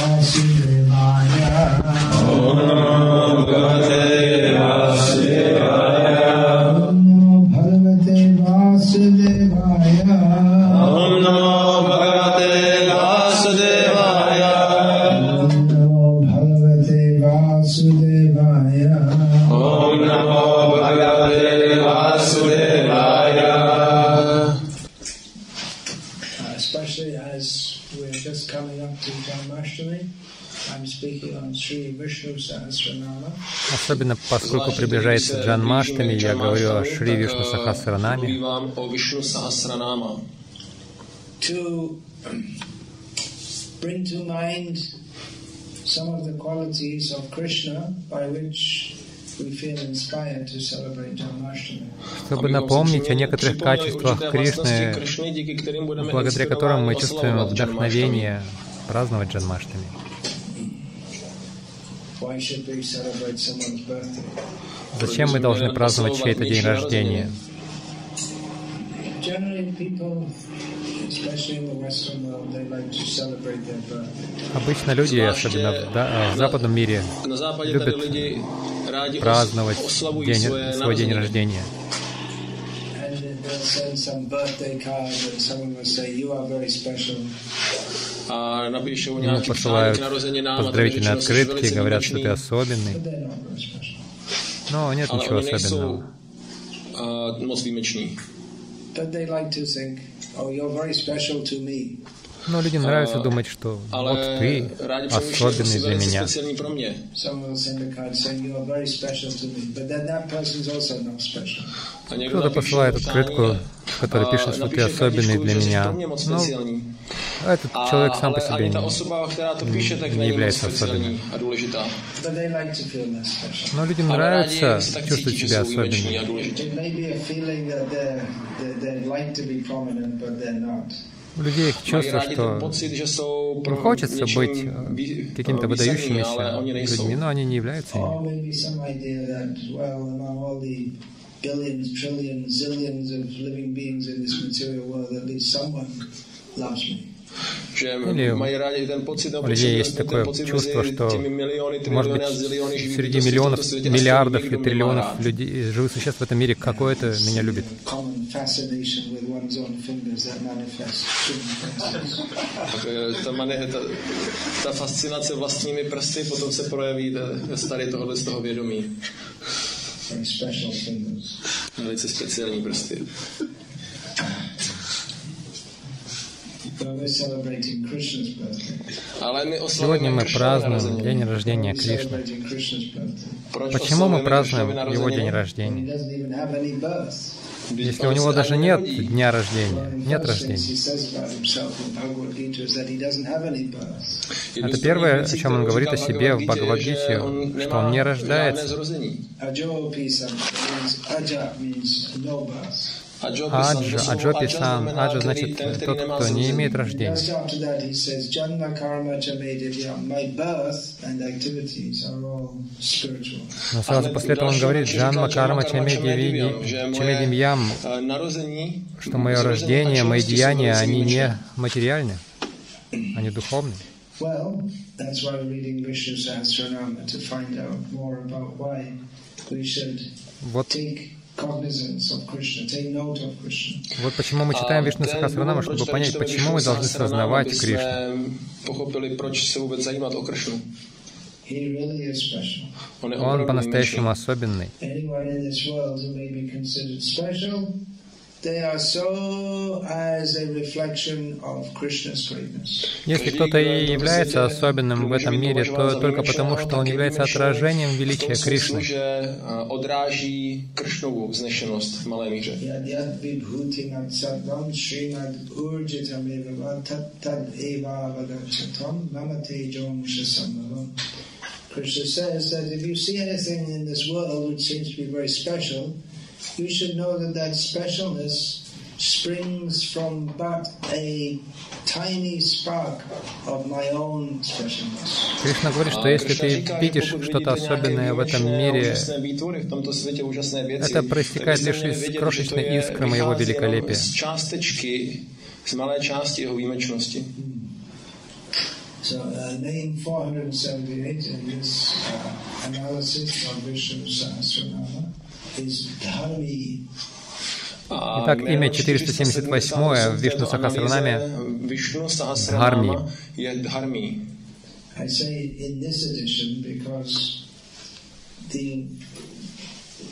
Vasudevaya. Особенно поскольку приближается Джан Маштами, я говорю о Шри Вишну Сахасранаме. чтобы напомнить о некоторых качествах Кришны, благодаря которым мы чувствуем вдохновение праздновать Джанмаштами. Зачем мы должны праздновать чей-то день рождения? Обычно люди, особенно в, да, в западном мире, любят праздновать день, свой день рождения. Ему посылают поздравительные открытки, говорят, что ты особенный. Но нет ничего особенного. Но людям нравится думать, что вот ты особенный для меня. Кто-то посылает открытку, в которой пишет, что ты особенный для меня. Но этот человек сам по себе не, не является особенным. Но людям нравится чувствовать себя особенным. У людей чувство, что им хочется быть э, какими-то выдающимися людьми, но они не являются ими. billions, trillions, zillions of living beings in this material world, at least someone loves me. Или у людей есть такое чувство, что, может быть, среди миллионов, миллиардов и триллионов людей, живых существ в этом мире какое-то меня любит. Ta fascinace vlastními prsty potom se projeví ve stadě tohohle z toho vědomí. Velice speciální prsty. Сегодня мы празднуем день рождения Кришны. Почему мы празднуем его день рождения? Если у него даже нет дня рождения, нет рождения. Это первое, о чем он говорит о себе в Бхагавадгите, что он не рождается. Аджа, Аджопи сам. Аджа значит тот, кто не имеет рождения. Но сразу после этого он говорит, Джанма Карма Чамедим Ям, что мое рождение, мои деяния, они не материальны, они духовны. Вот вот почему мы читаем Вишну Сахасранаму, чтобы понять, почему мы должны сознавать Кришну. Он по-настоящему особенный. Если кто-то и является особенным в этом мире, то только потому, что он является отражением величия Кришны. Krishna says that if you see anything in this world which seems to be very special, you should know that that specialness springs from but a tiny spark of my own specialness. Кришна говорит, что если ты видишь что-то особенное в этом мире, это проистекает лишь из крошечной искры моего великолепия. So, uh, name 478 in this uh, analysis of Vishnu Sahasranama. Итак, имя 478 в Вишну Сахасранаме Дхарми. Dharmi. I say in this edition because the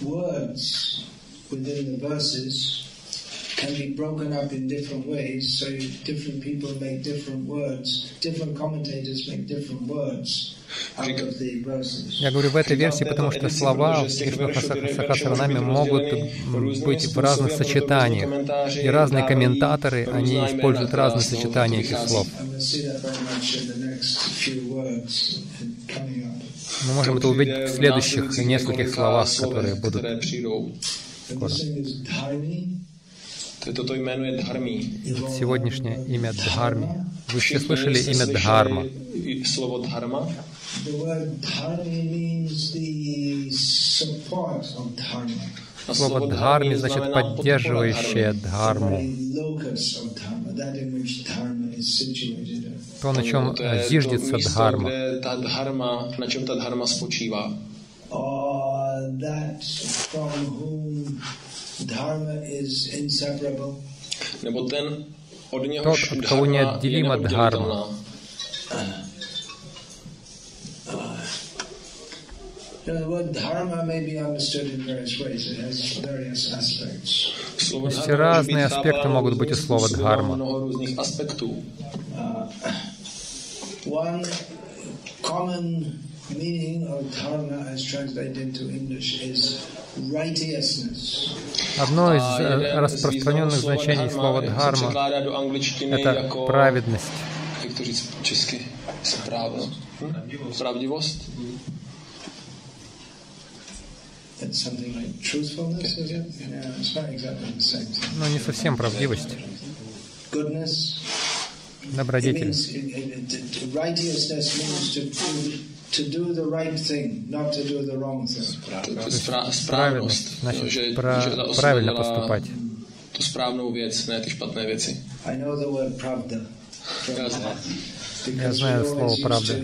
words within the verses can be broken up in different ways, so different people make different words, different commentators make different words. Я говорю в этой версии, потому что слова в Кришна Сахасранаме могут быть в разных сочетаниях. И разные комментаторы, они используют разные сочетания этих слов. Мы можем это увидеть в следующих нескольких словах, которые будут скоро. Сегодняшнее имя Дхарми. Вы все слышали имя Дхарма? Слово Дхарма. Слово Дхарми значит поддерживающее Дхарму. То, на чем зиждется Дхарма. На чем та Дхарма спочива. Nebo ten, od něhož Тот, от кого неотделима Дхарма. Все разные аспекты могут быть у слова Дхарма. Righteousness. Одно из распространенных значений слова «дхарма» — это праведность. Как to říct česky? Správno. Pravdivost? It's something like truthfulness, is it? Yeah, it's not exactly the same thing. Но не совсем правдивость. Goodness. Добродетель. Righteousness means to do to do the right thing, not to do the wrong thing. Праведность значит пра- правильно поступать. Tu správnou věc, ne ty špatné věci. I know the word pravda. Já znám. Я знаю слово «правда»,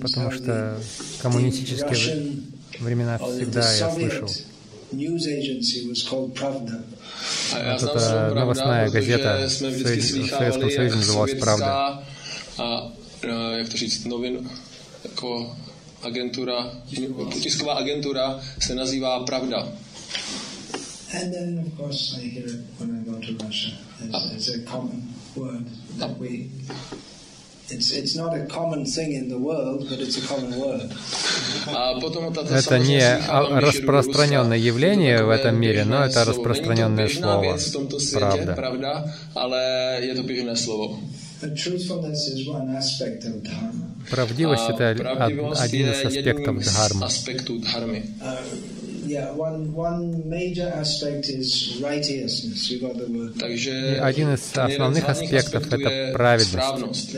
потому что коммунистические времена всегда я слышал. Вот эта новостная газета в Советском Союзе называлась «Правда». jak to říct, novin, jako agentura, tisková agentura se nazývá Pravda. And then, of course, I hear it when I go to Russia. It's, it's a common word that we. Это не распространенное явление в этом мире, но это распространенное слово. Правда. Правдивость — это один из аспектов дхармы. И один из основных аспектов — это праведность.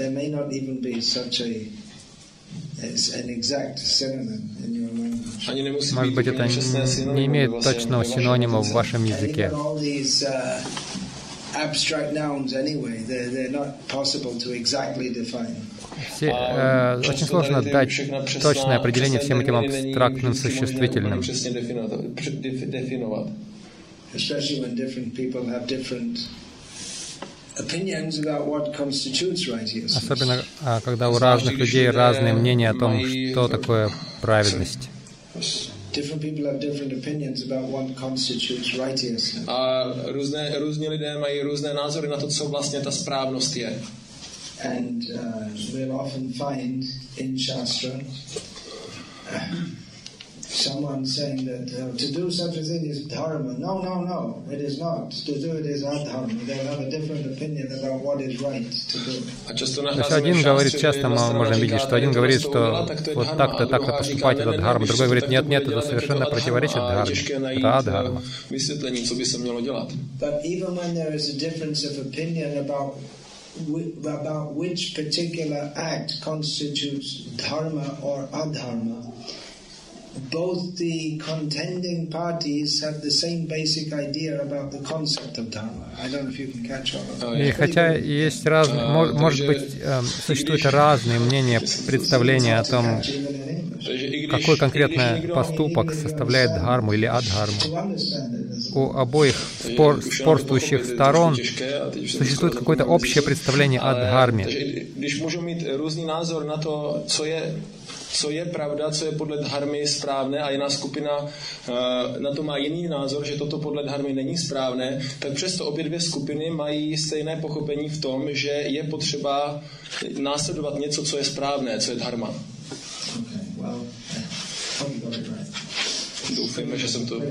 Может быть, это не имеет точного синонима в вашем языке abstract nouns anyway. They're, they're not possible to exactly define. Все, э, очень сложно дать точное определение всем этим абстрактным существительным. Especially when different people have different opinions about what constitutes righteousness. Особенно, когда у разных людей разные мнения о том, что такое праведность. A různé, různí lidé mají různé názory na to, co vlastně ta správnost je. And uh, we'll often find in Shastra someone saying that uh, to do such a thing is dharma. No, no, no, it is not. To do it is adharma. They have a different opinion about what is right to do. То есть один говорит, часто мы можем видеть, что один говорит, что вот так-то, так-то поступать это дхарма, другой говорит, нет, нет, это совершенно противоречит дхарме. Это адхарма. But even when there is a difference of opinion about about which particular act constitutes dharma or adharma, both the contending parties have the same basic idea about the concept of dharma. I don't know if you can catch on. И хотя есть разные, может быть, существуют разные мнения, представления о том, какой конкретный поступок составляет дхарму или адхарму. У обоих спор, спорствующих сторон существует какое-то общее представление о дхарме co je pravda, co je podle dharmy správné a jiná skupina uh, na to má jiný názor, že toto podle dharmy není správné, tak přesto obě dvě skupiny mají stejné pochopení v tom, že je potřeba následovat něco, co je správné, co je dharma. Doufejme, že jsem to...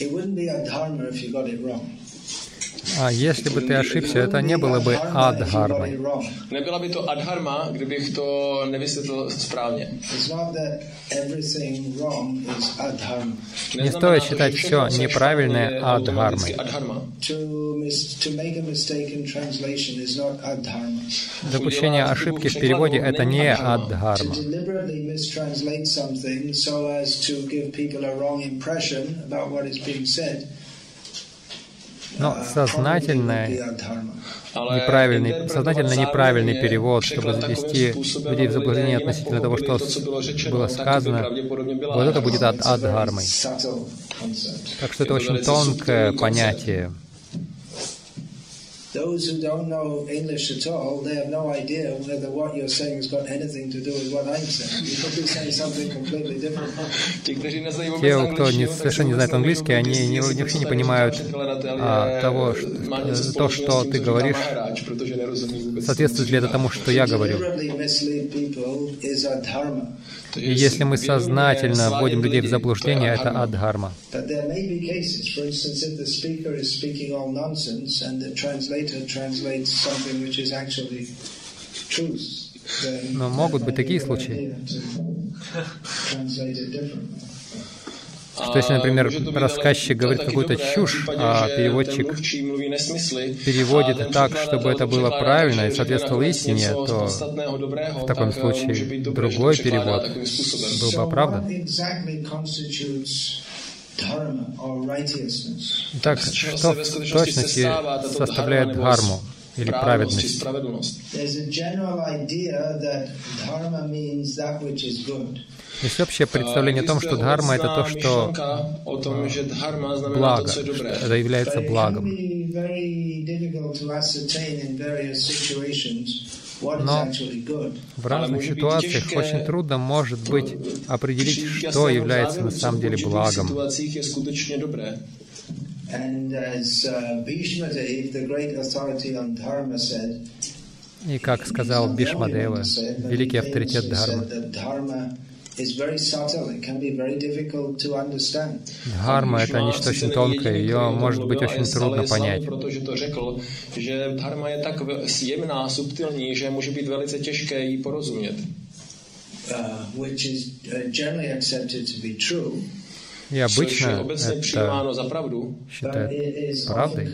It wouldn't be a dharma if you got it wrong. А если бы ты ошибся, это не было бы адхармой. Nebyla by to adharma, kdybych to nevysvětlil správně. Не стоит считать все неправильное адхармой. Допущение ошибки в переводе — это не адхарма. Но сознательное неправильный, сознательно неправильный перевод, чтобы завести людей в заблуждение относительно того, что было сказано, вот это будет ад адхармой. Так что это очень тонкое понятие. Those who don't know English at all, they have no idea whether what you're saying has got anything to do with what I'm saying. You could be saying something completely different. Те, кто не, совершенно не знает английский, они не, вообще не понимают а, того, что, то, что ты говоришь, соответствует ли это тому, что я говорю. И если мы сознательно вводим людей в заблуждение, это адхарма. Но могут быть такие случаи что если, например, рассказчик говорит какую-то чушь, а переводчик переводит так, чтобы это было правильно и соответствовало истине, то в таком случае другой перевод был бы оправдан. Итак, что в точности составляет дхарму или праведность? Есть общее представление о том, что дхарма — это то, что благо, что это является благом. Но в разных ситуациях очень трудно может быть определить, что является на самом деле благом. И как сказал Бишмадева, великий авторитет Дхармы, Дхарма — это нечто очень тонкое, ее может быть очень трудно понять. Uh, which is uh, generally accepted to be true. И обычно это считают правдой.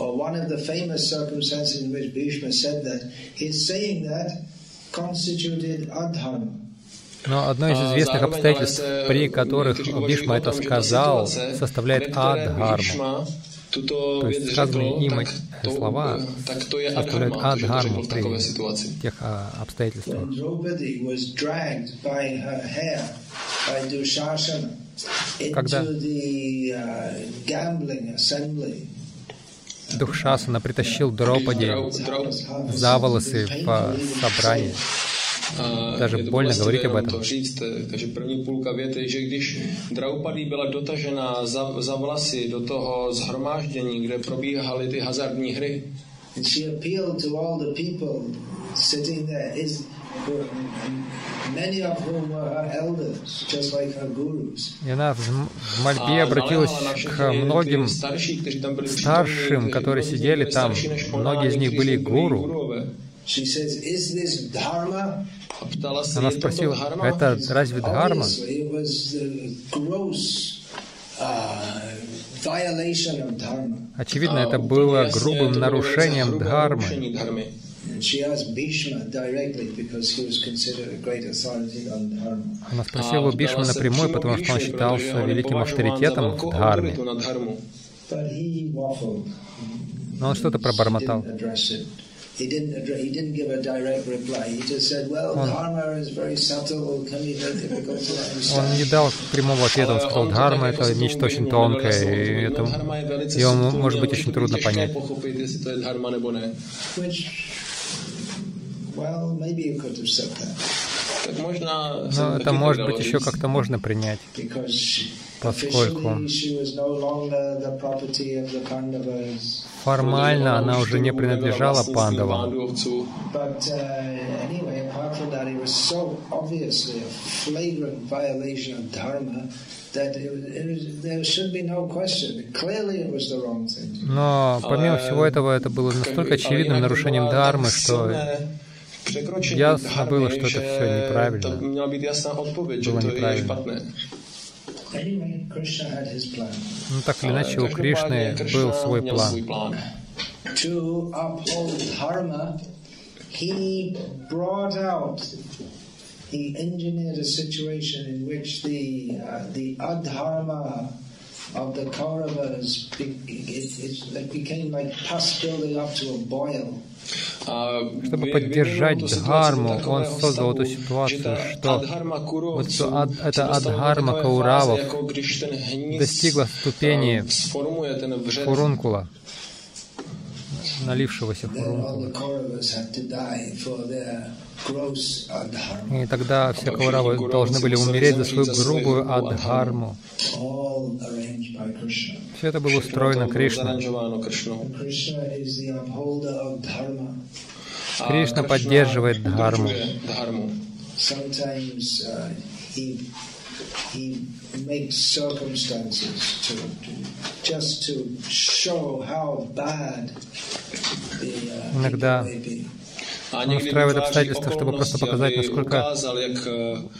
or one of the famous circumstances in which Bhishma said that, he's saying that но одно из известных обстоятельств, при которых Бишма это сказал, составляет адхарму. То есть сказанные им слова составляют адхарму при тех а, обстоятельствах. Когда Дух Шасана притащил Дропади за волосы по собранию. Даже больно говорить об этом. Takže první půlka věty, že když Draupadý byla dotažena za, za vlasy do toho zhromáždění, kde probíhaly ty hazardní hry, And she appealed to all the people sitting there. Is, и она в мольбе обратилась к многим старшим, которые сидели там. Многие из них были гуру. Она спросила, это разве дхарма? Очевидно, это было грубым нарушением дхармы. Она спросила у Бишма напрямую, потому что он считался великим авторитетом в дхарме. Но он что-то пробормотал. Он не дал прямого ответа, он сказал, дхарма — это нечто очень тонкое, и это, ее может быть очень трудно понять. Но это, может быть, еще как-то можно принять, поскольку формально она уже не принадлежала пандавам. Но помимо всего этого, это было настолько очевидным нарушением дхармы, что ясно было, что это все неправильно. Было неправильно. Ну, так или иначе, у Кришны был свой план. he engineered a situation in which the uh, the adharma of the Kauravas it, it, it became like pus building up to a boil. Чтобы поддержать дхарму, он создал эту ситуацию, что вот что эта адхарма Кауравов достигла ступени фурункула, налившегося фурункула. И тогда все Кауравы должны были умереть за свою грубую адхарму. Все это было устроено Кришной. Кришна поддерживает дхарму. he makes circumstances to, to just to show how bad the, uh, Иногда он устраивает обстоятельства, чтобы просто показать, насколько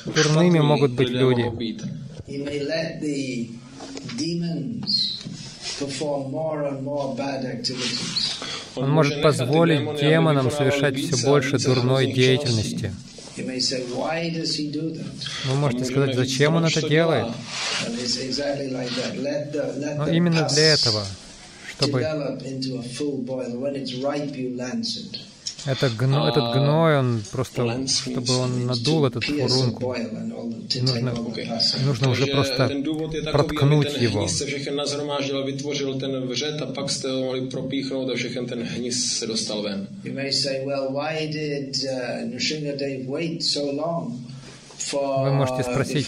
дурными могут быть люди. Он может позволить демонам совершать все больше дурной деятельности. Вы можете сказать, зачем он это делает? Но именно для этого, чтобы это гно, этот гной, он просто, чтобы он надул этот фурунку. Нужно, нужно уже просто проткнуть его. Вы можете спросить,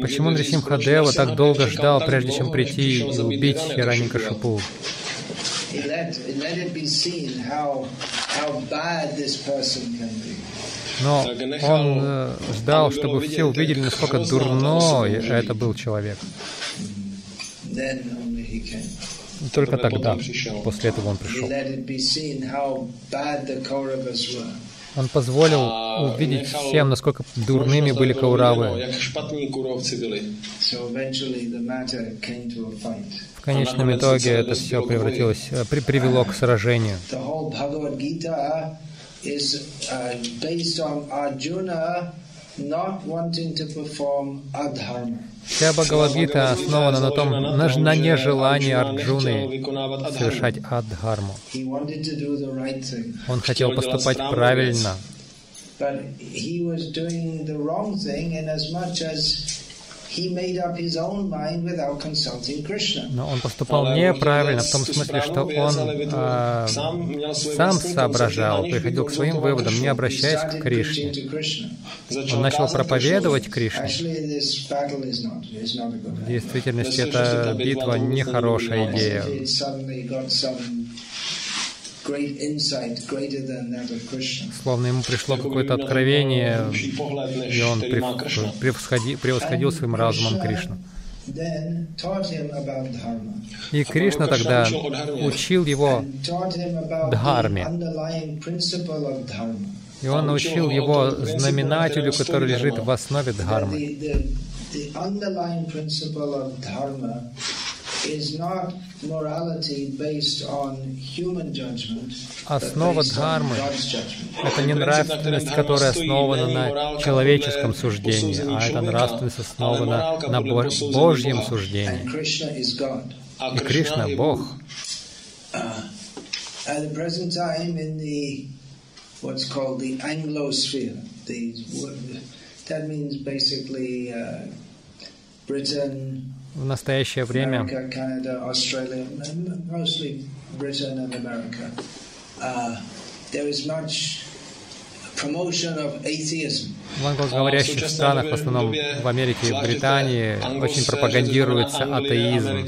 почему Нрисимхадева так долго ждал, прежде чем прийти и убить Хираникашипу? He let, let it be seen how, how bad this person can be. Но он э, ждал, чтобы все увидели, насколько дурной это был человек. Только тогда, после этого он пришел. Он позволил увидеть всем, насколько дурными были кауравы. В конечном итоге это все превратилось, э, при, привело к сражению. Вся Бхагавадгита основана на том, на, на нежелании Арджуны совершать адхарму. Он хотел поступать правильно. Но он поступал неправильно в том смысле, что он э, сам соображал, приходил к своим выводам, не обращаясь к Кришне. Он начал проповедовать Кришне. В действительности эта битва нехорошая идея. Словно ему пришло какое-то откровение, и он превосходил, превосходил своим разумом Кришну. И Кришна тогда учил его дхарме. И он научил его знаменателю, который лежит в основе дхармы. Основа дхармы — это не нравственность, которая основана на человеческом суждении, а это нравственность основана на Божьем суждении. И Кришна — Бог. What's called the Anglosphere, that means basically uh, Britain, в настоящее время. В англоговорящих странах, в основном в Америке и в Британии, очень пропагандируется атеизм.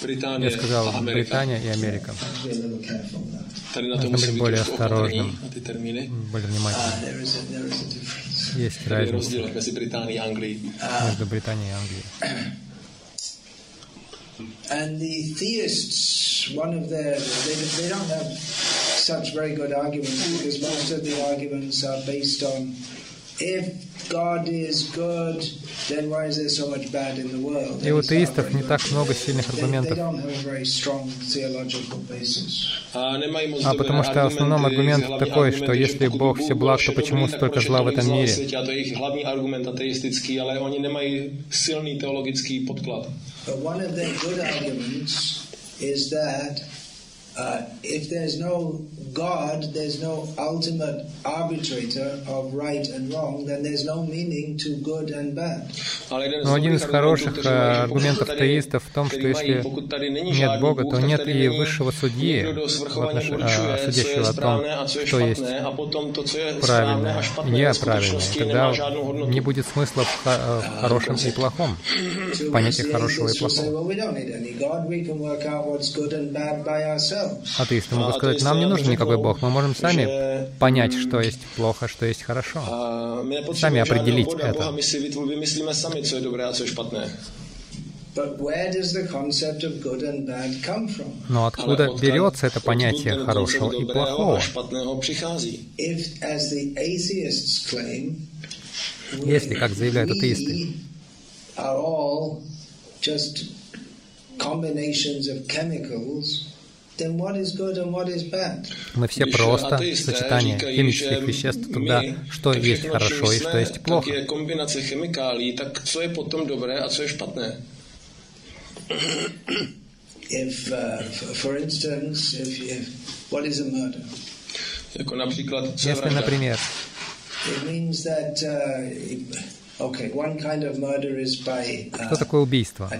Я сказал Британия и Америка. Нужно быть более осторожным, более внимательным. Есть разница между Британией и Англией. And the theists, one of their, they, they don't have such very good arguments because most of the arguments are based on if God is good, И у теистов не так много сильных аргументов. А потому что основной аргумент такой, что если Бог все благ, то почему столько зла в этом мире? is that uh, if there's no God, there's no ultimate arbitrator of right and wrong, then there's no meaning to good and bad. Но один из хороших аргументов теистов в том, что если нет Бога, то нет и высшего судьи, судящего о том, что есть правильное и неправильное. Тогда не будет смысла в хорошем и плохом, в понятии хорошего и плохого. Атеисты могут сказать, нам не нужен никакой Бог, мы можем сами понять, что есть плохо, что есть хорошо, сами определить это. Но откуда берется это понятие хорошего и плохого? Если, как заявляют атеисты, combinations of chemicals мы все просто сочетание химических веществ, тогда что есть хорошо и что есть плохо. If, uh, for instance, if, if, what is a murder? Если, например, it means that, uh, okay, one kind of murder is by uh, что такое убийство?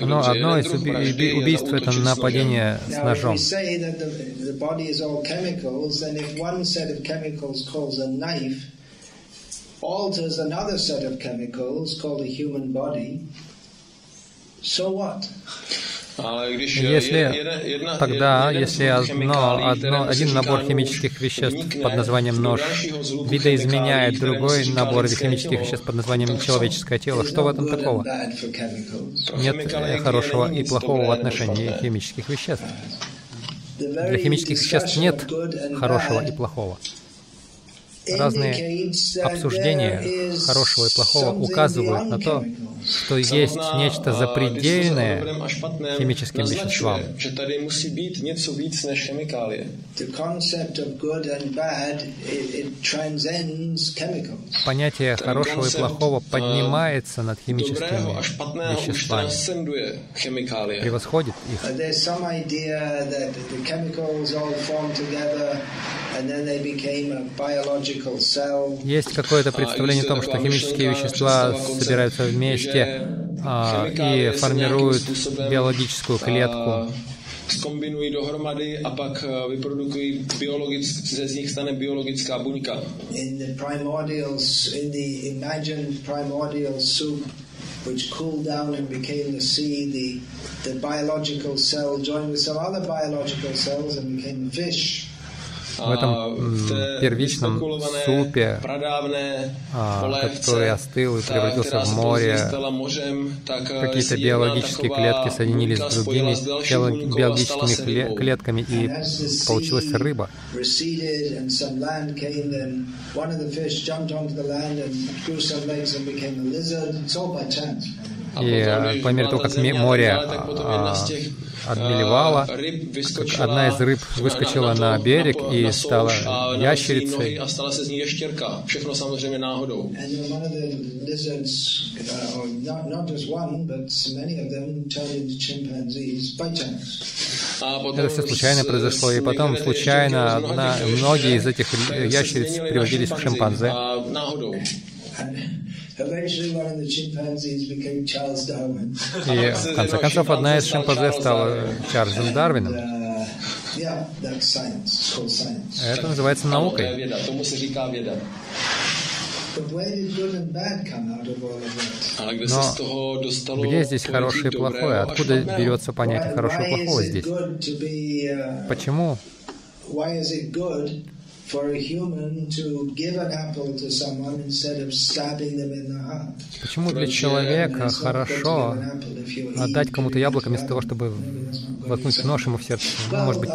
Knife. Но одно из убийств — это нападение с ножом. alters another set of chemicals called the human body, so what? Если тогда, если одно, одно, один набор химических веществ под названием нож видоизменяет другой набор химических веществ под названием человеческое тело, что в этом такого? Нет хорошего и плохого в отношении химических веществ. Для химических веществ нет хорошего и плохого. разные обсуждения хорошего и плохого указывают на то, что есть нечто запредельное химическим веществам. Понятие хорошего и плохого поднимается над химическими веществами, превосходит их. Есть какое-то представление о том, что химические вещества собираются вместе а, и формируют биологическую клетку. Skombinují dohromady a pak vyprodukují biologick, ze z nich stane biologická buňka. In the primordials, in the imagined primordial soup, which cooled down and became the sea, the, the biological cell joined with some other biological cells and became fish. В этом первичном супе, а, который остыл и превратился в море, какие-то биологические клетки соединились с другими биологическими клетками, и получилась рыба. И по мере того, как море а, отмелевала, как одна из рыб выскочила на берег и стала ящерицей. Это все случайно произошло, и потом случайно одна, многие из этих ящериц превратились в шимпанзе. И в конце концов одна из шимпанзе стала Чарльзом Дарвином. Это называется наукой. Но где здесь хорошее и плохое? Откуда берется понятие хорошего и плохого здесь? Почему Почему для человека хорошо отдать кому-то яблоко вместо того, чтобы воткнуть нож ему в сердце? Ну, может быть,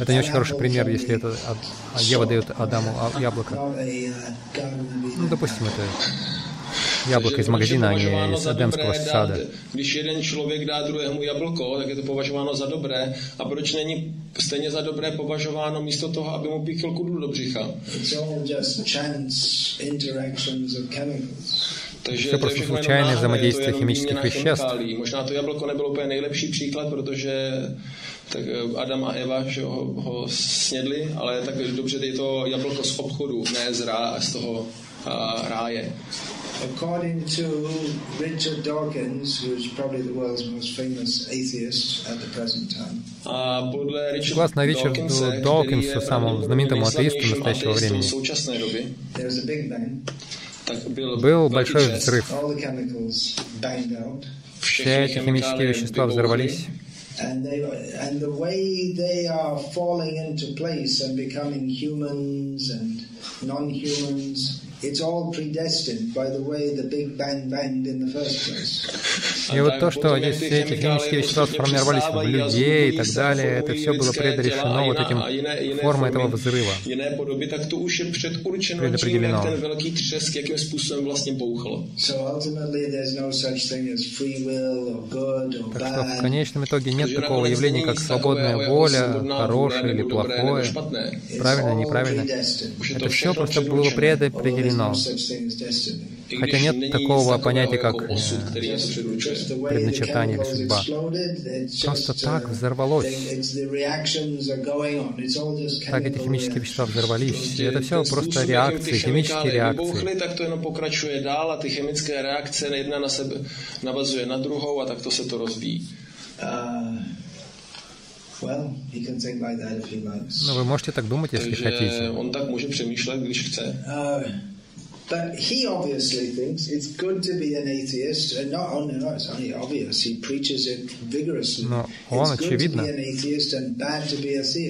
это не очень хороший пример, если это Ева дает Адаму а, яблоко. Uh, ну, допустим, это яблоко из магазина, а не из Edemského сада. Když jeden člověk dá druhému jablko, tak je to považováno za dobré. A proč není stejně za dobré považováno místo toho, aby mu píchl kudlu do břicha? Takže to prostě случайное взаимодействие химических веществ. Možná to jablko nebylo úplně nejlepší příklad, protože tak eh, Adam a Eva že ho, ho snědli, ale tak dobře je to jablko z obchodu, ne z, rá, z toho uh, ráje. According to Richard Dawkins, who's probably the world's most famous atheist at the present time. Согласно Ричарду Докинсу, самому знаменитому атеисту настоящего времени, был большой взрыв. Все эти химические вещества взорвались. And, they, and the way they are falling into place and becoming humans and non-humans It's all predestined by the way the Big Bang banged in the first place. И вот то, что здесь все эти химические вещества сформировались в людей и так далее, это все было предрешено вот этим формой этого взрыва. Предопределено. Так что в конечном итоге нет такого явления, как свободная воля, хорошее или плохое, правильно, неправильно. Это все просто было предопределено определено. Хотя нет такого понятия, как предначертание или судьба. Просто так взорвалось. Так эти химические вещества взорвались. И это все просто реакции, химические реакции. Ну, вы можете так думать, если хотите. Он так может přemýšlet, když chce. But he obviously thinks it's good to be an atheist, and not only no, it's only obvious. He preaches it vigorously. Но он очевидно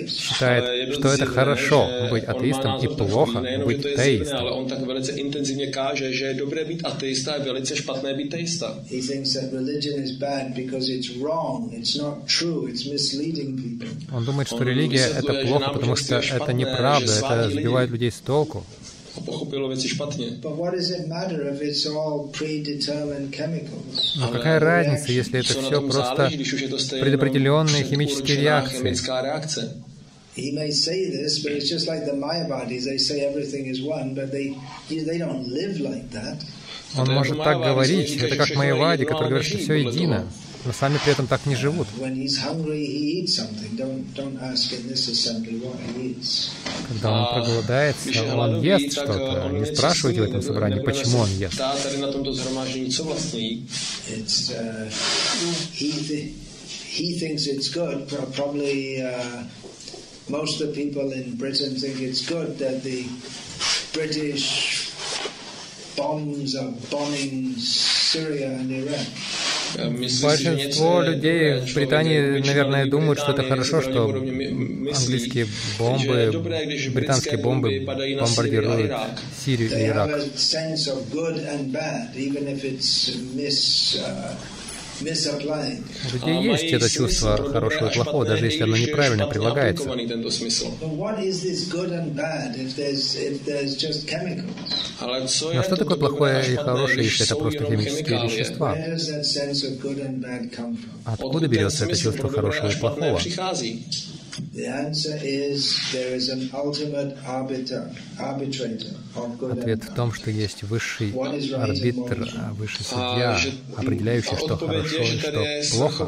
считает, что это хорошо быть атеистом и плохо быть теистом. Velice intenzivně káže, že je dobré být ateista a velice špatné být teista. He thinks that religion is bad because it's wrong, it's not true, it's misleading people. Он думает, что религия это плохо, потому что это неправда, это сбивает людей с толку pochopilo věci špatně. Но какая разница, если это все просто предопределенные химические реакции? He may say this, but it's just like the Mayavadis. They say everything is one, but they, they don't live like that. Он может так говорить. Это как Майявади, который говорит, что все едино но сами при этом так не живут. Когда он проголодается, он ест что-то. Не спрашивайте в этом собрании, почему он ест. He thinks it's good. Probably uh, most of the people in Britain think it's good that the British bombs are bombing Syria and Iraq. Большинство людей в Британии, наверное, думают, что это хорошо, что английские бомбы, британские бомбы бомбардируют Сирию и Ирак. У людей есть это чувство хорошего и плохого, даже если оно неправильно прилагается. Но что такое плохое и хорошее, если это просто химические вещества? Откуда берется это чувство хорошего и плохого? Ответ в том, что есть высший арбитр, высший судья, определяющий, что хорошо и что плохо.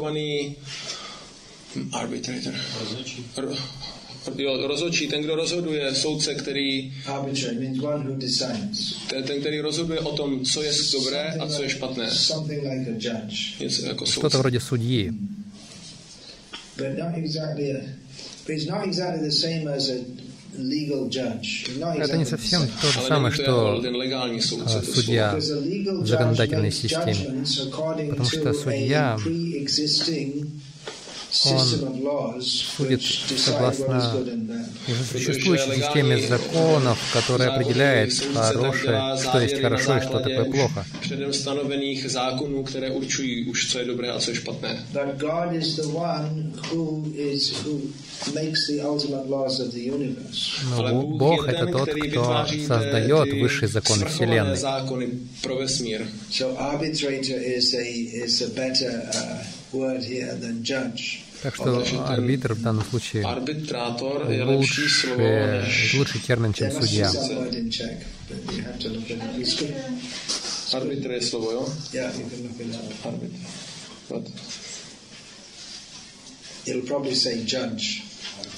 Jo, rozhodčí, ten, kdo rozhoduje, soudce, který, ten, ten, který rozhoduje o tom, co je dobré a co je špatné. Něco jako soudce. Что-то вроде судьи. Это не совсем то же самое, что судья в законодательной системе, потому что судья он судит согласно уже существующей системе законов, которая определяет хорошее, что есть хорошо и что такое плохо. Но Бог — это тот, кто создает высшие законы Вселенной. So arbitrator is a, is a better uh, word here than judge. Так что арбитр в данном случае лучше, лучший термин, чем судья. Arbitr je slovo, jo?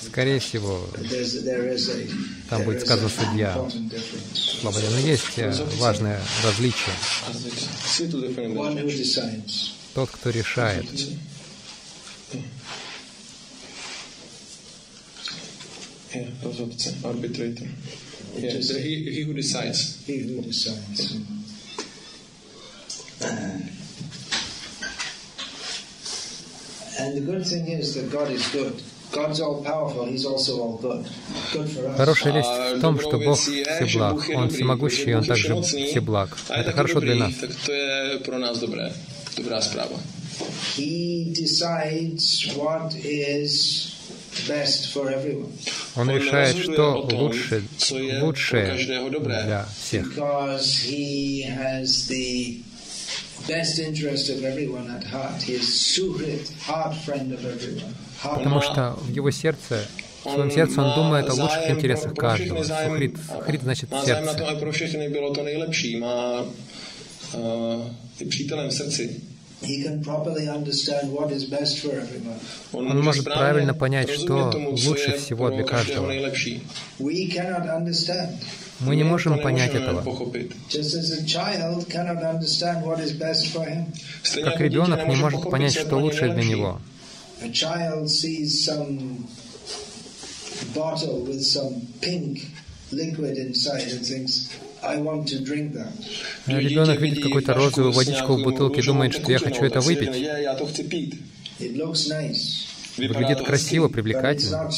Скорее всего, там будет сказано судья. Слабо, но есть э, важное различие. Тот, кто решает. And the good thing is that God is good. God's all powerful, He's also all good. Good for us. Хорошая весть в том, что Бог всеблаг. Он всемогущий, и Он также всеблаг. Это хорошо для нас. Is он решает, что лучше, лучше для всех. Потому что в его сердце, в своем сердце он думает о лучших интересах каждого. Сухрит, сухрит значит сердце. Он может правильно понять, что лучше всего для каждого. Мы не можем понять этого. Как ребенок не может понять, что лучше для него. And thinks, Ребенок видит какую-то розовую водичку в бутылке и думает, что я хочу это выпить. Выглядит красиво, привлекательно.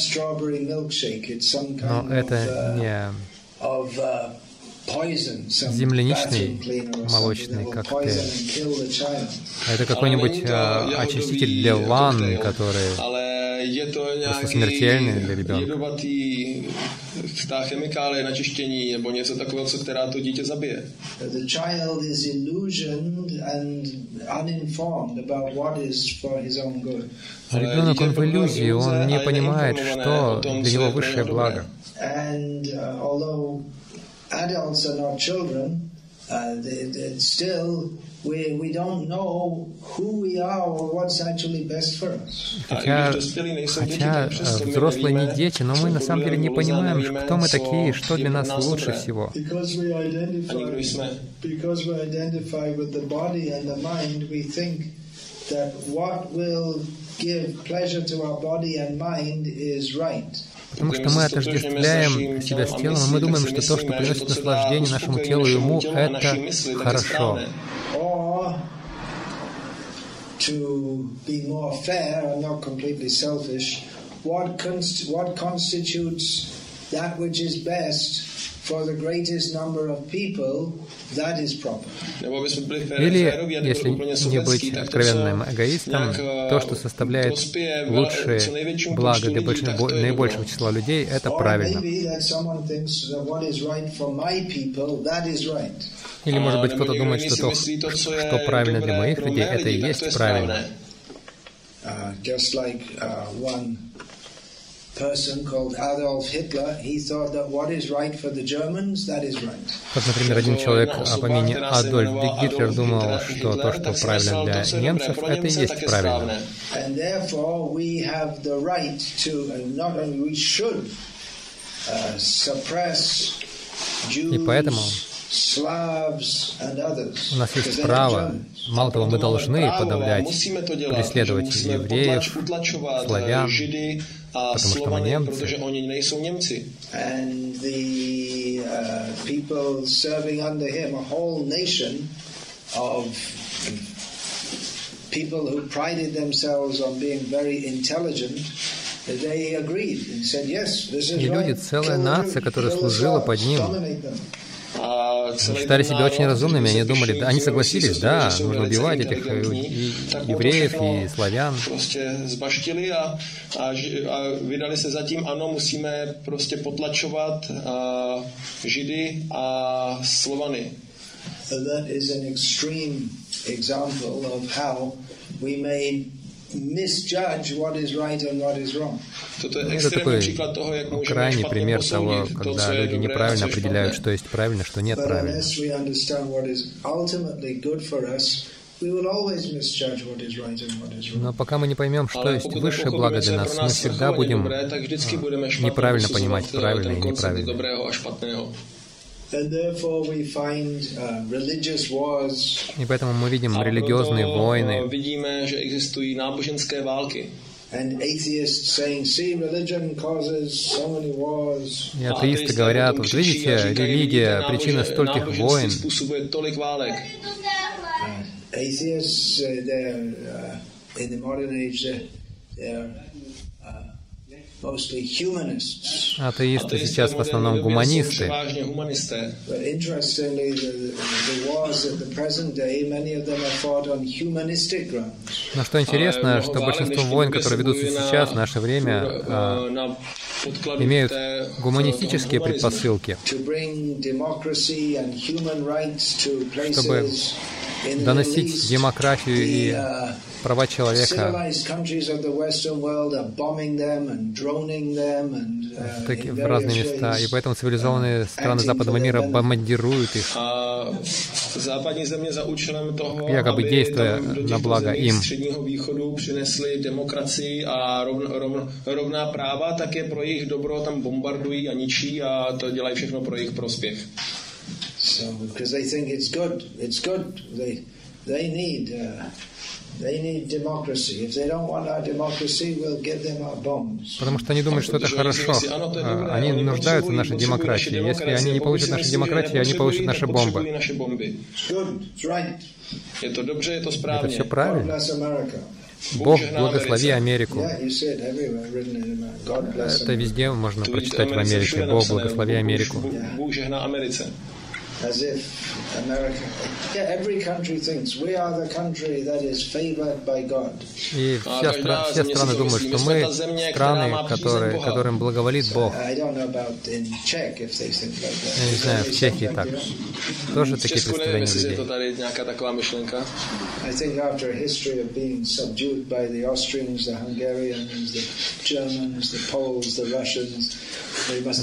Но это не земляничный молочный коктейль. Это какой-нибудь э, очиститель для ванн, который просто смертельный для ребенка. Ta chemikálie na čištění nebo něco takového, co která to dítě zabije. The child is illusioned and uninformed about what is for his own good. Ребенок, он в иллюзии, он не понимает, что для него высшее благо. And uh, although adults are not children, uh, they, they still we, we don't know who we are or what's actually best for us. Хотя, хотя взрослые не дети, но мы на самом деле не понимаем, кто мы такие и что для нас лучше всего. Because we identify, because we identify with the body and the mind, we think that what will give pleasure to our body and mind is right. Потому что мы отождествляем себя с телом, и мы думаем, что то, что приносит наслаждение нашему телу и уму, это хорошо. to be more fair and not completely selfish, what, const- what constitutes that which is best for the greatest number of people, that is proper. Или, если не быть откровенным эгоистом, то, что составляет лучшее благо для большего, наибольшего числа людей, это правильно. Или, может быть, кто-то думает, что то, что правильно для моих людей, это и есть правильно. Uh, just like uh, one Как, например, один человек по имени Адольф Гитлер думал, что то, что правильно для немцев, это и есть правильно. And therefore we have the right to, and not only we should, uh, suppress Jews, И поэтому у нас есть право, мало того, мы должны подавлять, преследовать евреев, славян, потому что мы немцы. And the uh, people serving under him, a whole nation of people who prided themselves on being very intelligent, they agreed and said, yes, this is И люди, целая нация, которая служила под ним, считали себя очень разумными, они думали, да, они согласились, да, нужно убивать этих э, и, евреев и славян. Vydali se zatím, ano, musíme prostě potlačovat a, Židy a Slovany. That is an extreme example of how we may misjudge what is right and what is wrong. Это такой крайний пример того, когда люди неправильно определяют, что есть правильно, что нет правильно. Но пока мы не поймем, что есть высшее благо для нас, мы всегда будем а, неправильно понимать правильно и неправильно. Uh, И поэтому мы видим религиозные войны. И атеисты говорят, вот видите, религия — причина стольких войн. Atheists, they're, uh, in the modern age, they're Атеисты сейчас в основном гуманисты. Но что интересно, что большинство войн, которые ведутся сейчас, в наше время, а, имеют гуманистические предпосылки, чтобы доносить демократию и права человека в, в разные места, и поэтому цивилизованные страны западного мира бомбардируют их, якобы действуя на благо им. So, because they think it's good, it's good. They, they need uh, Потому что они думают, что это хорошо. А, они нуждаются в нашей демократии. Если они не получат нашу демократию, они получат наши бомбы. Это все правильно. Бог благослови Америку. Это везде можно прочитать в Америке. Бог благослови Америку. As if America, yeah, every country thinks we are the country that is favored by God. И вся стра- все страны думают, что мы страны, которые, которым благоволит Бог. They. Я не знаю, в Чехии так. Тоже такие представления людей. I think after a history of being subdued by the Austrians, the Hungarians, the Germans, the Poles, the Russians,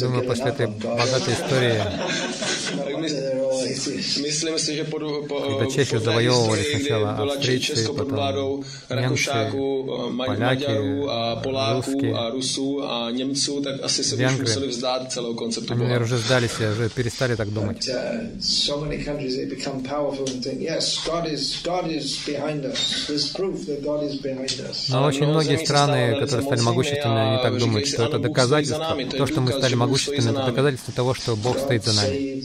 Думаю, после этой богатой истории, когда Чехию завоевывали сначала австрийцы, потом немцы, поляки, русские, венгры, они, наверное, уже сдались, уже перестали так думать. Но очень многие страны, которые стали могущественными, они так думают, что это доказательство, то, что мы стали могущественными, это доказательство того, что Бог стоит за нами.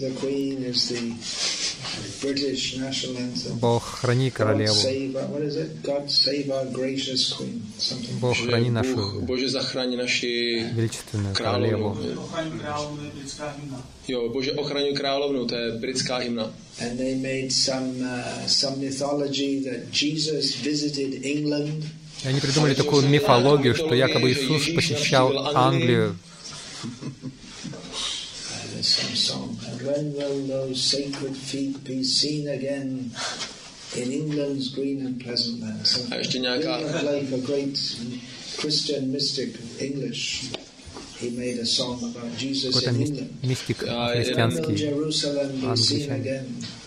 Бог, храни королеву. Бог, храни нашу Боже, захрани naši величественную королеву. Jo, Bože, ochraňuj královnu, to je britská hymna. And they made some, uh, some mythology that Jesus visited England. И они придумали такую мифологию, что якобы Иисус посещал Англию. Some song. And when will those sacred feet be seen again in England's green and pleasant land? So A ještě nějaká... William Blake, a great Christian mystic, English, he made a song about Jesus Какой-то in мис- England. мистик When will христианский. Jerusalem be seen англичанин. again in England's green and pleasant land? Когда же мы снова, он писал, когда же мы снова увидим Иерусалим на зеленой z земле Anglie, tak napsal a takovou píseň, Anglii. kdy znovu spatříme ty jeho svaté nohy a kdy budeme znovu vidět Jeruzalém, svatý Jeruzalém na zemi Anglie. God is on our side, Бог на Bůh je нашей naší стороне, not on their side. не на ne их na jejich стороне. straně. So we are right to kill them Так что Máme мы právo je имеем zabít право and убить enslave их. them. a и dělat z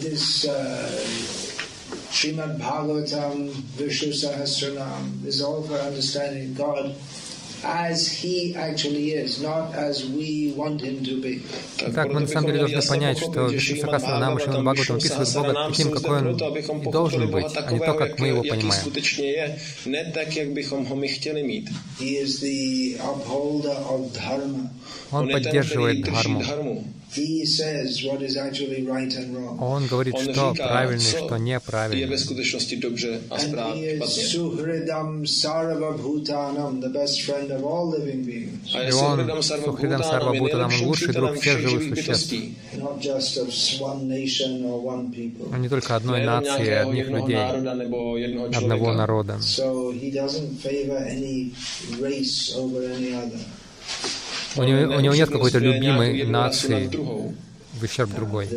this uh, Srimad Bhagavatam, Vishnu Sahasranam is all for understanding God as He actually is, not as we want Him to be. Итак, мы на самом деле должны понять, что Вишну и Шримад Бхагаватам описывают Бога таким, какой Он и должен быть, а не то, как мы Его понимаем. Он поддерживает дхарму. Dharmu. He says what is actually right and wrong. Он говорит, On что říká, правильно что je неправильно. ve skutečnosti dobře a správně. je он, Suhridam Sarvabhutanam, je лучший друг всех живых существ. А не только одной нации, одних людей, одного народа. So he doesn't favor any race over any other. У него, у него нет какой-то любимой нации в ущерб другой.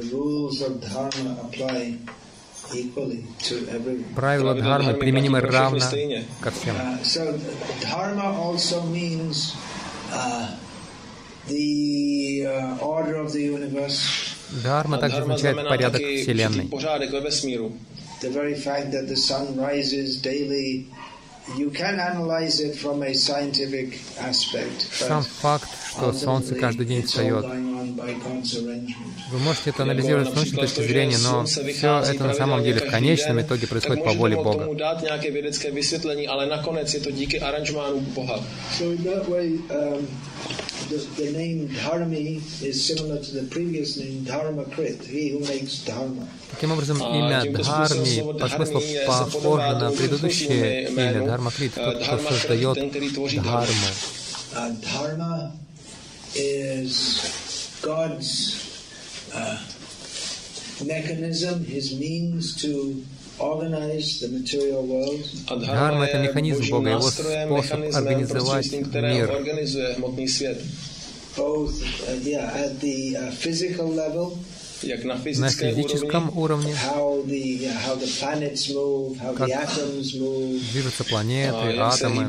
Правила дхармы применимы равно ко всем. Uh, uh, uh, Дхарма также означает порядок Вселенной. Сам факт, что Солнце каждый день встает, вы можете это анализировать с научной точки зрения, но все это на самом деле в конечном итоге происходит по воле Бога. Um, the, the name Dharmi is similar to the previous name Dharmakrit, he who makes Dharma. Таким образом, А имя Дхарми по смыслу похоже на предыдущее имя Дхармакрит, э, тот, кто создает Дхарму. Uh, dharma is God's uh, mechanism, his means to organize the material world. A Dharma je это механизм božím Бога, его nástrojem, способ mechanismem, организовать prostřednictvím kterého мир. organizuje hmotný svět. both uh, yeah at the uh, physical level Jak na На физическом уровне Как- движутся планеты, атомы.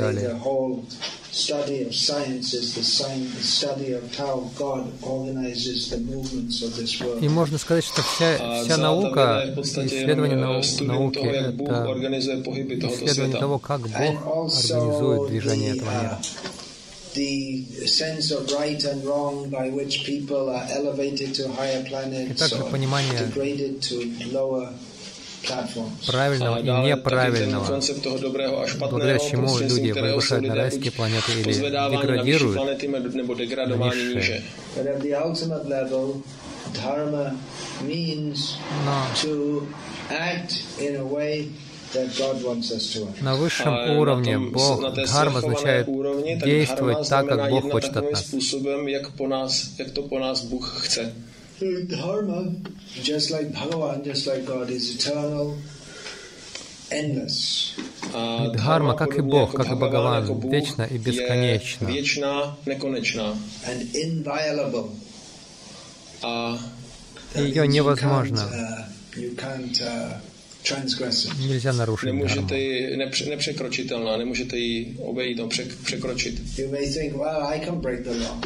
dále. the whole study of science is the science, the study of how God organizes the movements of this world И можно сказать, что вся, вся наука, исследование нау- eh, науки, это исследование того, как Бог организует движение этого uh, мира. И planets также or понимание degraded to lower platforms. правильного A и dále taky ten неправильного, koncept toho dobrého a špatného, благодаря чему prostřednictvím люди kterého jsou возвышают на lidé райские buď планеты или pozvedáváni na vyšší деградируют planety nebo degradováni nižší. níže. But at the ultimate level, dharma means Но на высшем уровне Бог, Дхарма означает действовать так, как Бог хочет от нас. Dharma, как и Бог, как и inviolable. A И That ее невозможно uh, Нельзя нарушить Nemůžete ji, nepře, nepřekročitelná, nemůžete ji obejít, no, přek, překročit. You may think, well, I can break the law.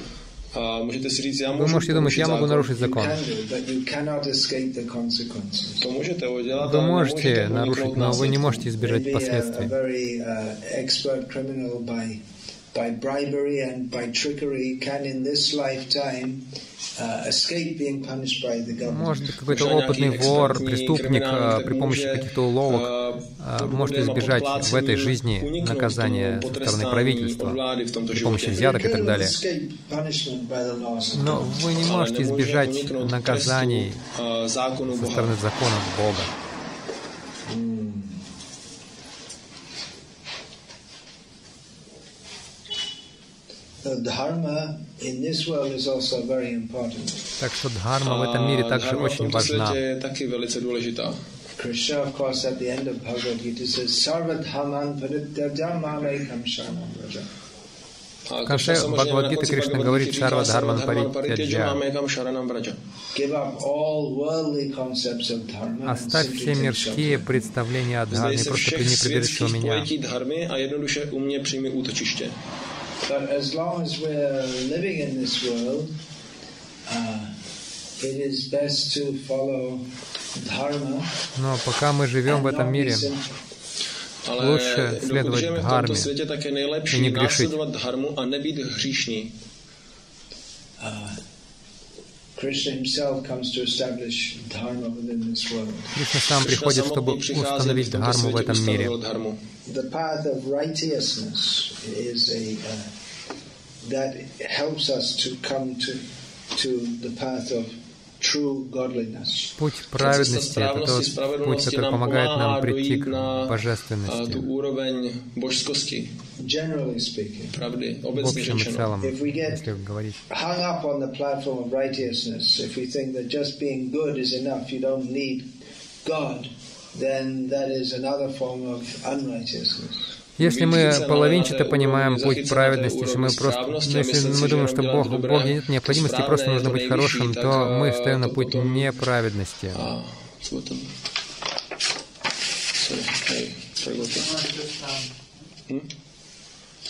A můžete si říct, já Вы можете думать, я могу нарушить You закон. can do, but you cannot escape the consequences. To můžete udělat, Вы можете нарушить, но вы не можете избежать последствий. uh, by bribery and by trickery can in this lifetime uh. Может быть, какой-то опытный вор, преступник а, при помощи каких-то уловок а, а, может избежать в этой жизни наказания со стороны правительства при помощи взяток и так далее. Но вы не можете избежать наказаний а, со стороны законов Бога. The dharma in this world is also very important. Так что дхарма в этом мире также очень важна. Krishna, of course, at the end of Bhagavad Gita says, Sarvadhaman sharanam vraja. В конце Бхагавадгиты Кришна говорит Сарва Дхарман Паритяджа. parityaджamamekam sharanam vraja. Give up all worldly concepts of dharma and Оставь все мирские представления о дхарме, просто прими прибежище у меня. But as long as we're living in this world, uh, it is best to follow dharma Но пока мы живем в and этом not be мире, sinful. Ale Lůže dokud sledovat žijeme Кришна сам Krishna приходит, чтобы установить дхарму в этом мире. ustavil dharmu. The path of righteousness is a uh, that helps us to come to to the path of true godliness. Путь праведности – это тот путь, который помогает нам прийти к божественности. В общем и целом, If we get- если говорить. hung up on the platform of righteousness, if we think that just being good is enough, you don't need God, then that is another form of unrighteousness. Если мы половинчато понимаем путь праведности, если мы просто, ну, если а мы думаем, что Бог, Боге нет необходимости, просто нужно это быть хорошим, то мы а, встаем на путь неправедности. Potom? Sorry, hey,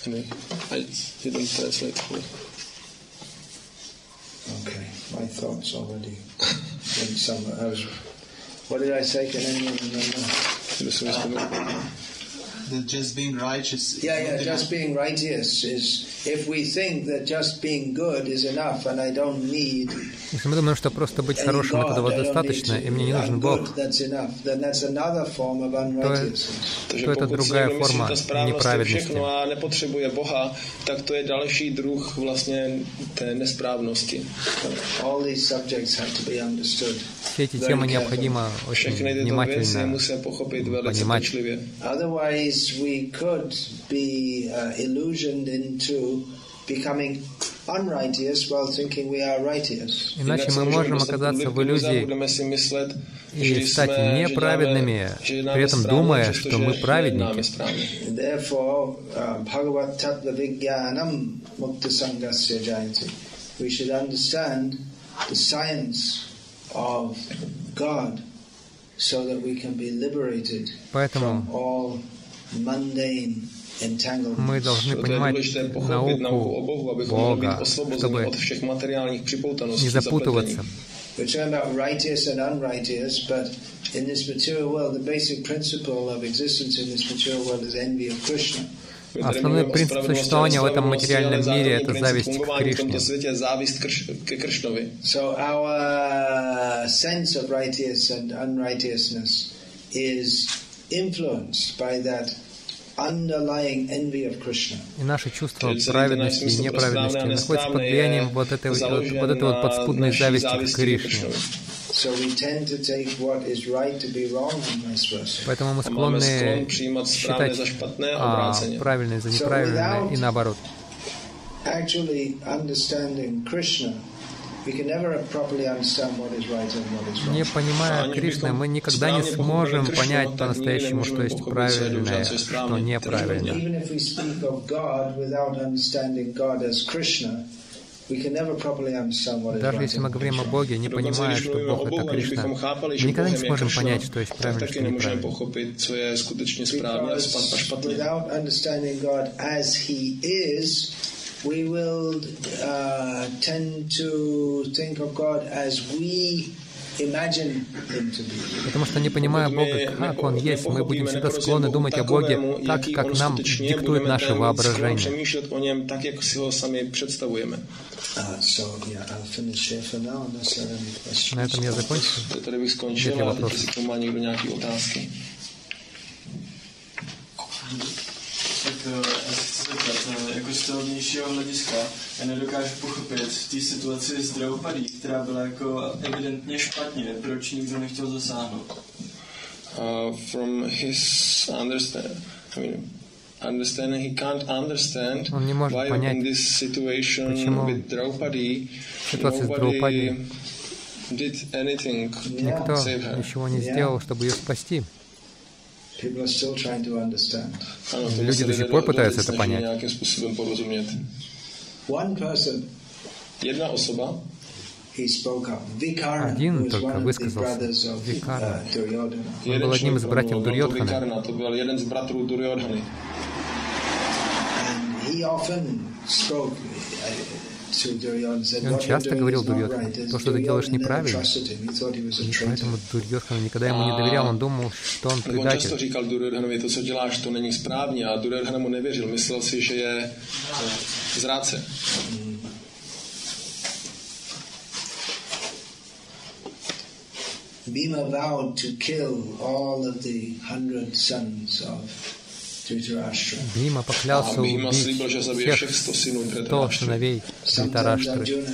Hmm? Anyway, I didn't translate fully. Okay, my thoughts already went somewhere. I was, what did I say? Can anyone remember? That just being righteous. is Yeah, yeah, just being righteous is if we think that just being good is enough and I don't need Если мы думаем, что просто быть хорошим God, этого достаточно, to, и мне не нужен Бог, nepravедности. všechno a nepotřebuje Boha, tak to je další druh vlastně té nesprávnosti. All these subjects have to be understood. все эти темы необходимо очень внимательно понимать. Otherwise, we could be uh, illusioned into becoming unrighteous while thinking we are righteous. Иначе Jinak se мы můžeme можем dostat оказаться do в иллюзии budeme si myslet, и že стать jsme, že неправедными, děláme, že при jednáme этом správně, думая, přestože что мы nejednáme праведники. správně. Therefore, uh, Bhagavat Tattva Vijnanam Mukta Sangasya Jayanti. We should understand the science of God so that we can be liberated Поэтому from all mundane entanglements. мы должны понимать науку Бога, чтобы не запутываться. We're talking about righteous and unrighteous, but in this material world, the basic principle of existence in this material world is envy of Krishna. My tady Основной принцип существования в этом материальном мире – это зависть к Кришне. So our sense of righteous and unrighteousness is influenced by that underlying envy of Krishna. И ten náš праведности и неправедности находится под влиянием вот этой вот, вот этой вот подспудной зависти к Кришне. Kršnovi. So we tend to take what is right to be wrong and vice versa. Поэтому мы склонны считать а, правильное за неправильное и наоборот. Actually understanding Krishna, we can never properly understand what is right and what is Не понимая Они Кришны, мы никогда не сможем понять по-настоящему, что есть правильное, что неправильно. Even if we speak of God without understanding God as Krishna, Даже если мы говорим о Боге, не понимая, что Бог — это Кришна, мы никогда не сможем понять, что есть правильно, что неправильно. We will uh, tend to think of God as we Потому что, не понимая Бога, как Он есть, мы будем всегда склонны думать о Боге так, как нам диктует наше воображение. На этом я закончу. Нет ли вопросов? zeptat, jako z toho vnějšího hlediska, já nedokážu pochopit v té situaci s Draupadí, která byla jako evidentně špatně, proč nikdo nechtěl zasáhnout. Uh, from his understand, I mean, understanding, he can't understand Он не может why понять, in this situation почему with Draupadi, ситуация с Драупади did anything никто ничего не сделал, чтобы ее спасти. Люди до сих пор пытаются это понять. Jedna osoba один только высказался, Викарна. Он был одним из братьев Дурьодхана. И он часто говорил Дурьодхану, то, что ты делаешь неправильно. И поэтому Дурьодхан никогда ему не доверял, он думал, что он предатель. říkal Duryodhanovi, to, co děláš, to není správně. A Duryodhan mu nevěřil, myslel si, že je zráce. Bhima vowed to kill all of the hundred sons of Бима поклялся убить всех сто сыновей Дритараштры.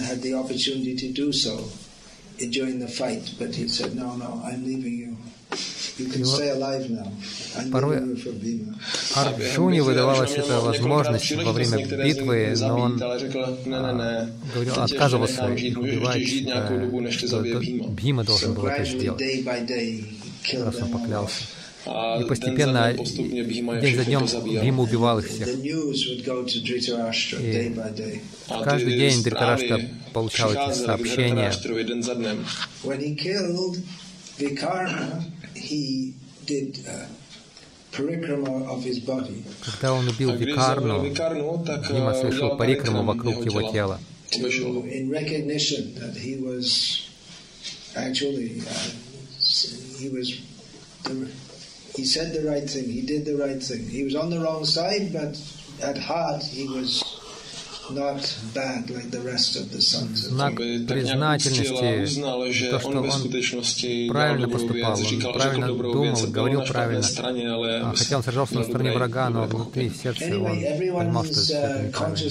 Порой Арджуне выдавалась эта возможность во время битвы, но он а, говорил, отказывался их убивать, что Бхима должен был это сделать, раз он поклялся. И постепенно, день за днем, Бхима убивал их всех. И каждый день Дритарашта получал эти сообщения. Когда он убил Викарну, Бхима совершил парикраму вокруг его тела. Actually, uh, he was the he said the right thing, he did the right thing. He was on the wrong side, but at heart he was not bad like the rest of the sons. Знак признательности, то, что он правильно поступал, он правильно думал, говорил правильно. Хотя он сражался на стороне врага, но внутри в сердце он понимал, что это неправильно.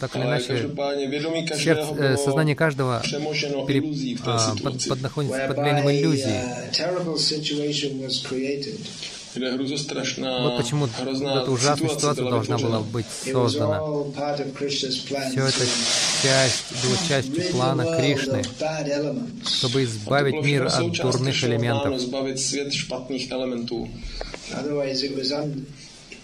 Так или иначе, сердце, э, сознание каждого пере, а, под, под, находится под влиянием иллюзии. Вот почему эта ужасная ситуация должна была быть создана. Все это часть, было частью плана Кришны, чтобы избавить мир от дурных элементов.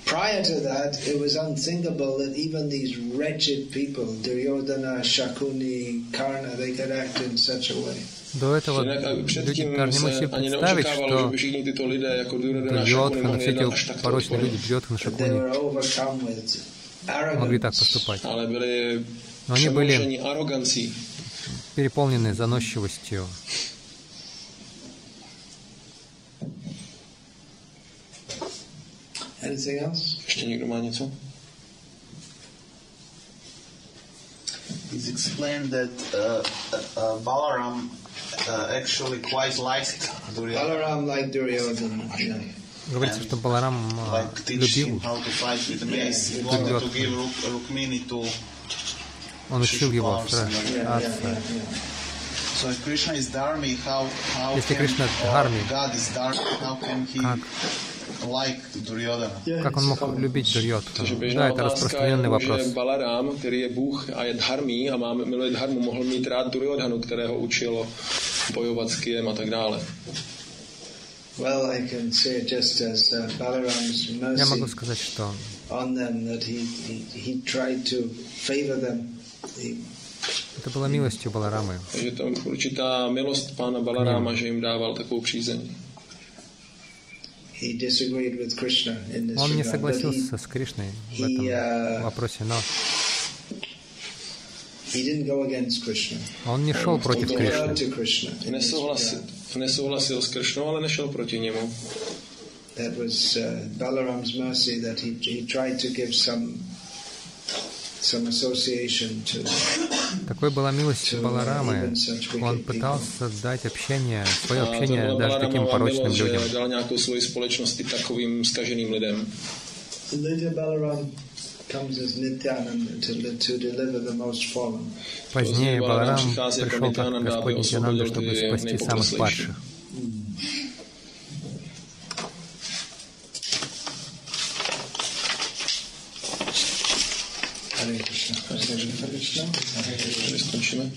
Prior to that, it was unthinkable that even these wretched people, Duryodhana, Shakuni, Karna, they could act in such a way. До этого люди даже не могли представить, что Дурьотхан, все эти порочные люди, Дурьотхан, Шакуни, могли так поступать. Но они были переполнены заносчивостью, někdo má něco? It's explained that uh, uh, Balaram actually quite liked Duryodhana. Balaram liked Duryodhana. Говорится, что Баларам любил Дурьотхана. Он учил его сражаться. Если Кришна Дхарми, как как он мог любить Дурьотхана? Да, это распространенный вопрос. Balaram, který je Bůh a je dharmí a má, miluje dharmu, mohl mít rád Duryodhanu, kterého učilo bojovat s Kijem a tak dále. Well, I can say it just as uh, Balaram's Я могу mercy сказать, что on them that he, he, he tried to favor them. He, это было милостью Баларамы. Takže to určitá milost pána Balaráma, že jim dával takovou přízeň. Он не согласился с Кришной в he, этом uh, вопросе, но he didn't go against Krishna. он не шел против He Кришны. this Nesouhlasil, regard. nesouhlasil s Kršnou, ale nešel proti němu. That was uh, Balaram's mercy that he, he tried to give some some association to Такой была милость Баларамы. Он пытался дать общение, свое общение даже таким порочным людям. Позднее Баларам пришел как Господь Нитянанда, чтобы спасти самых падших. Elektryczna. Czyli skończymy.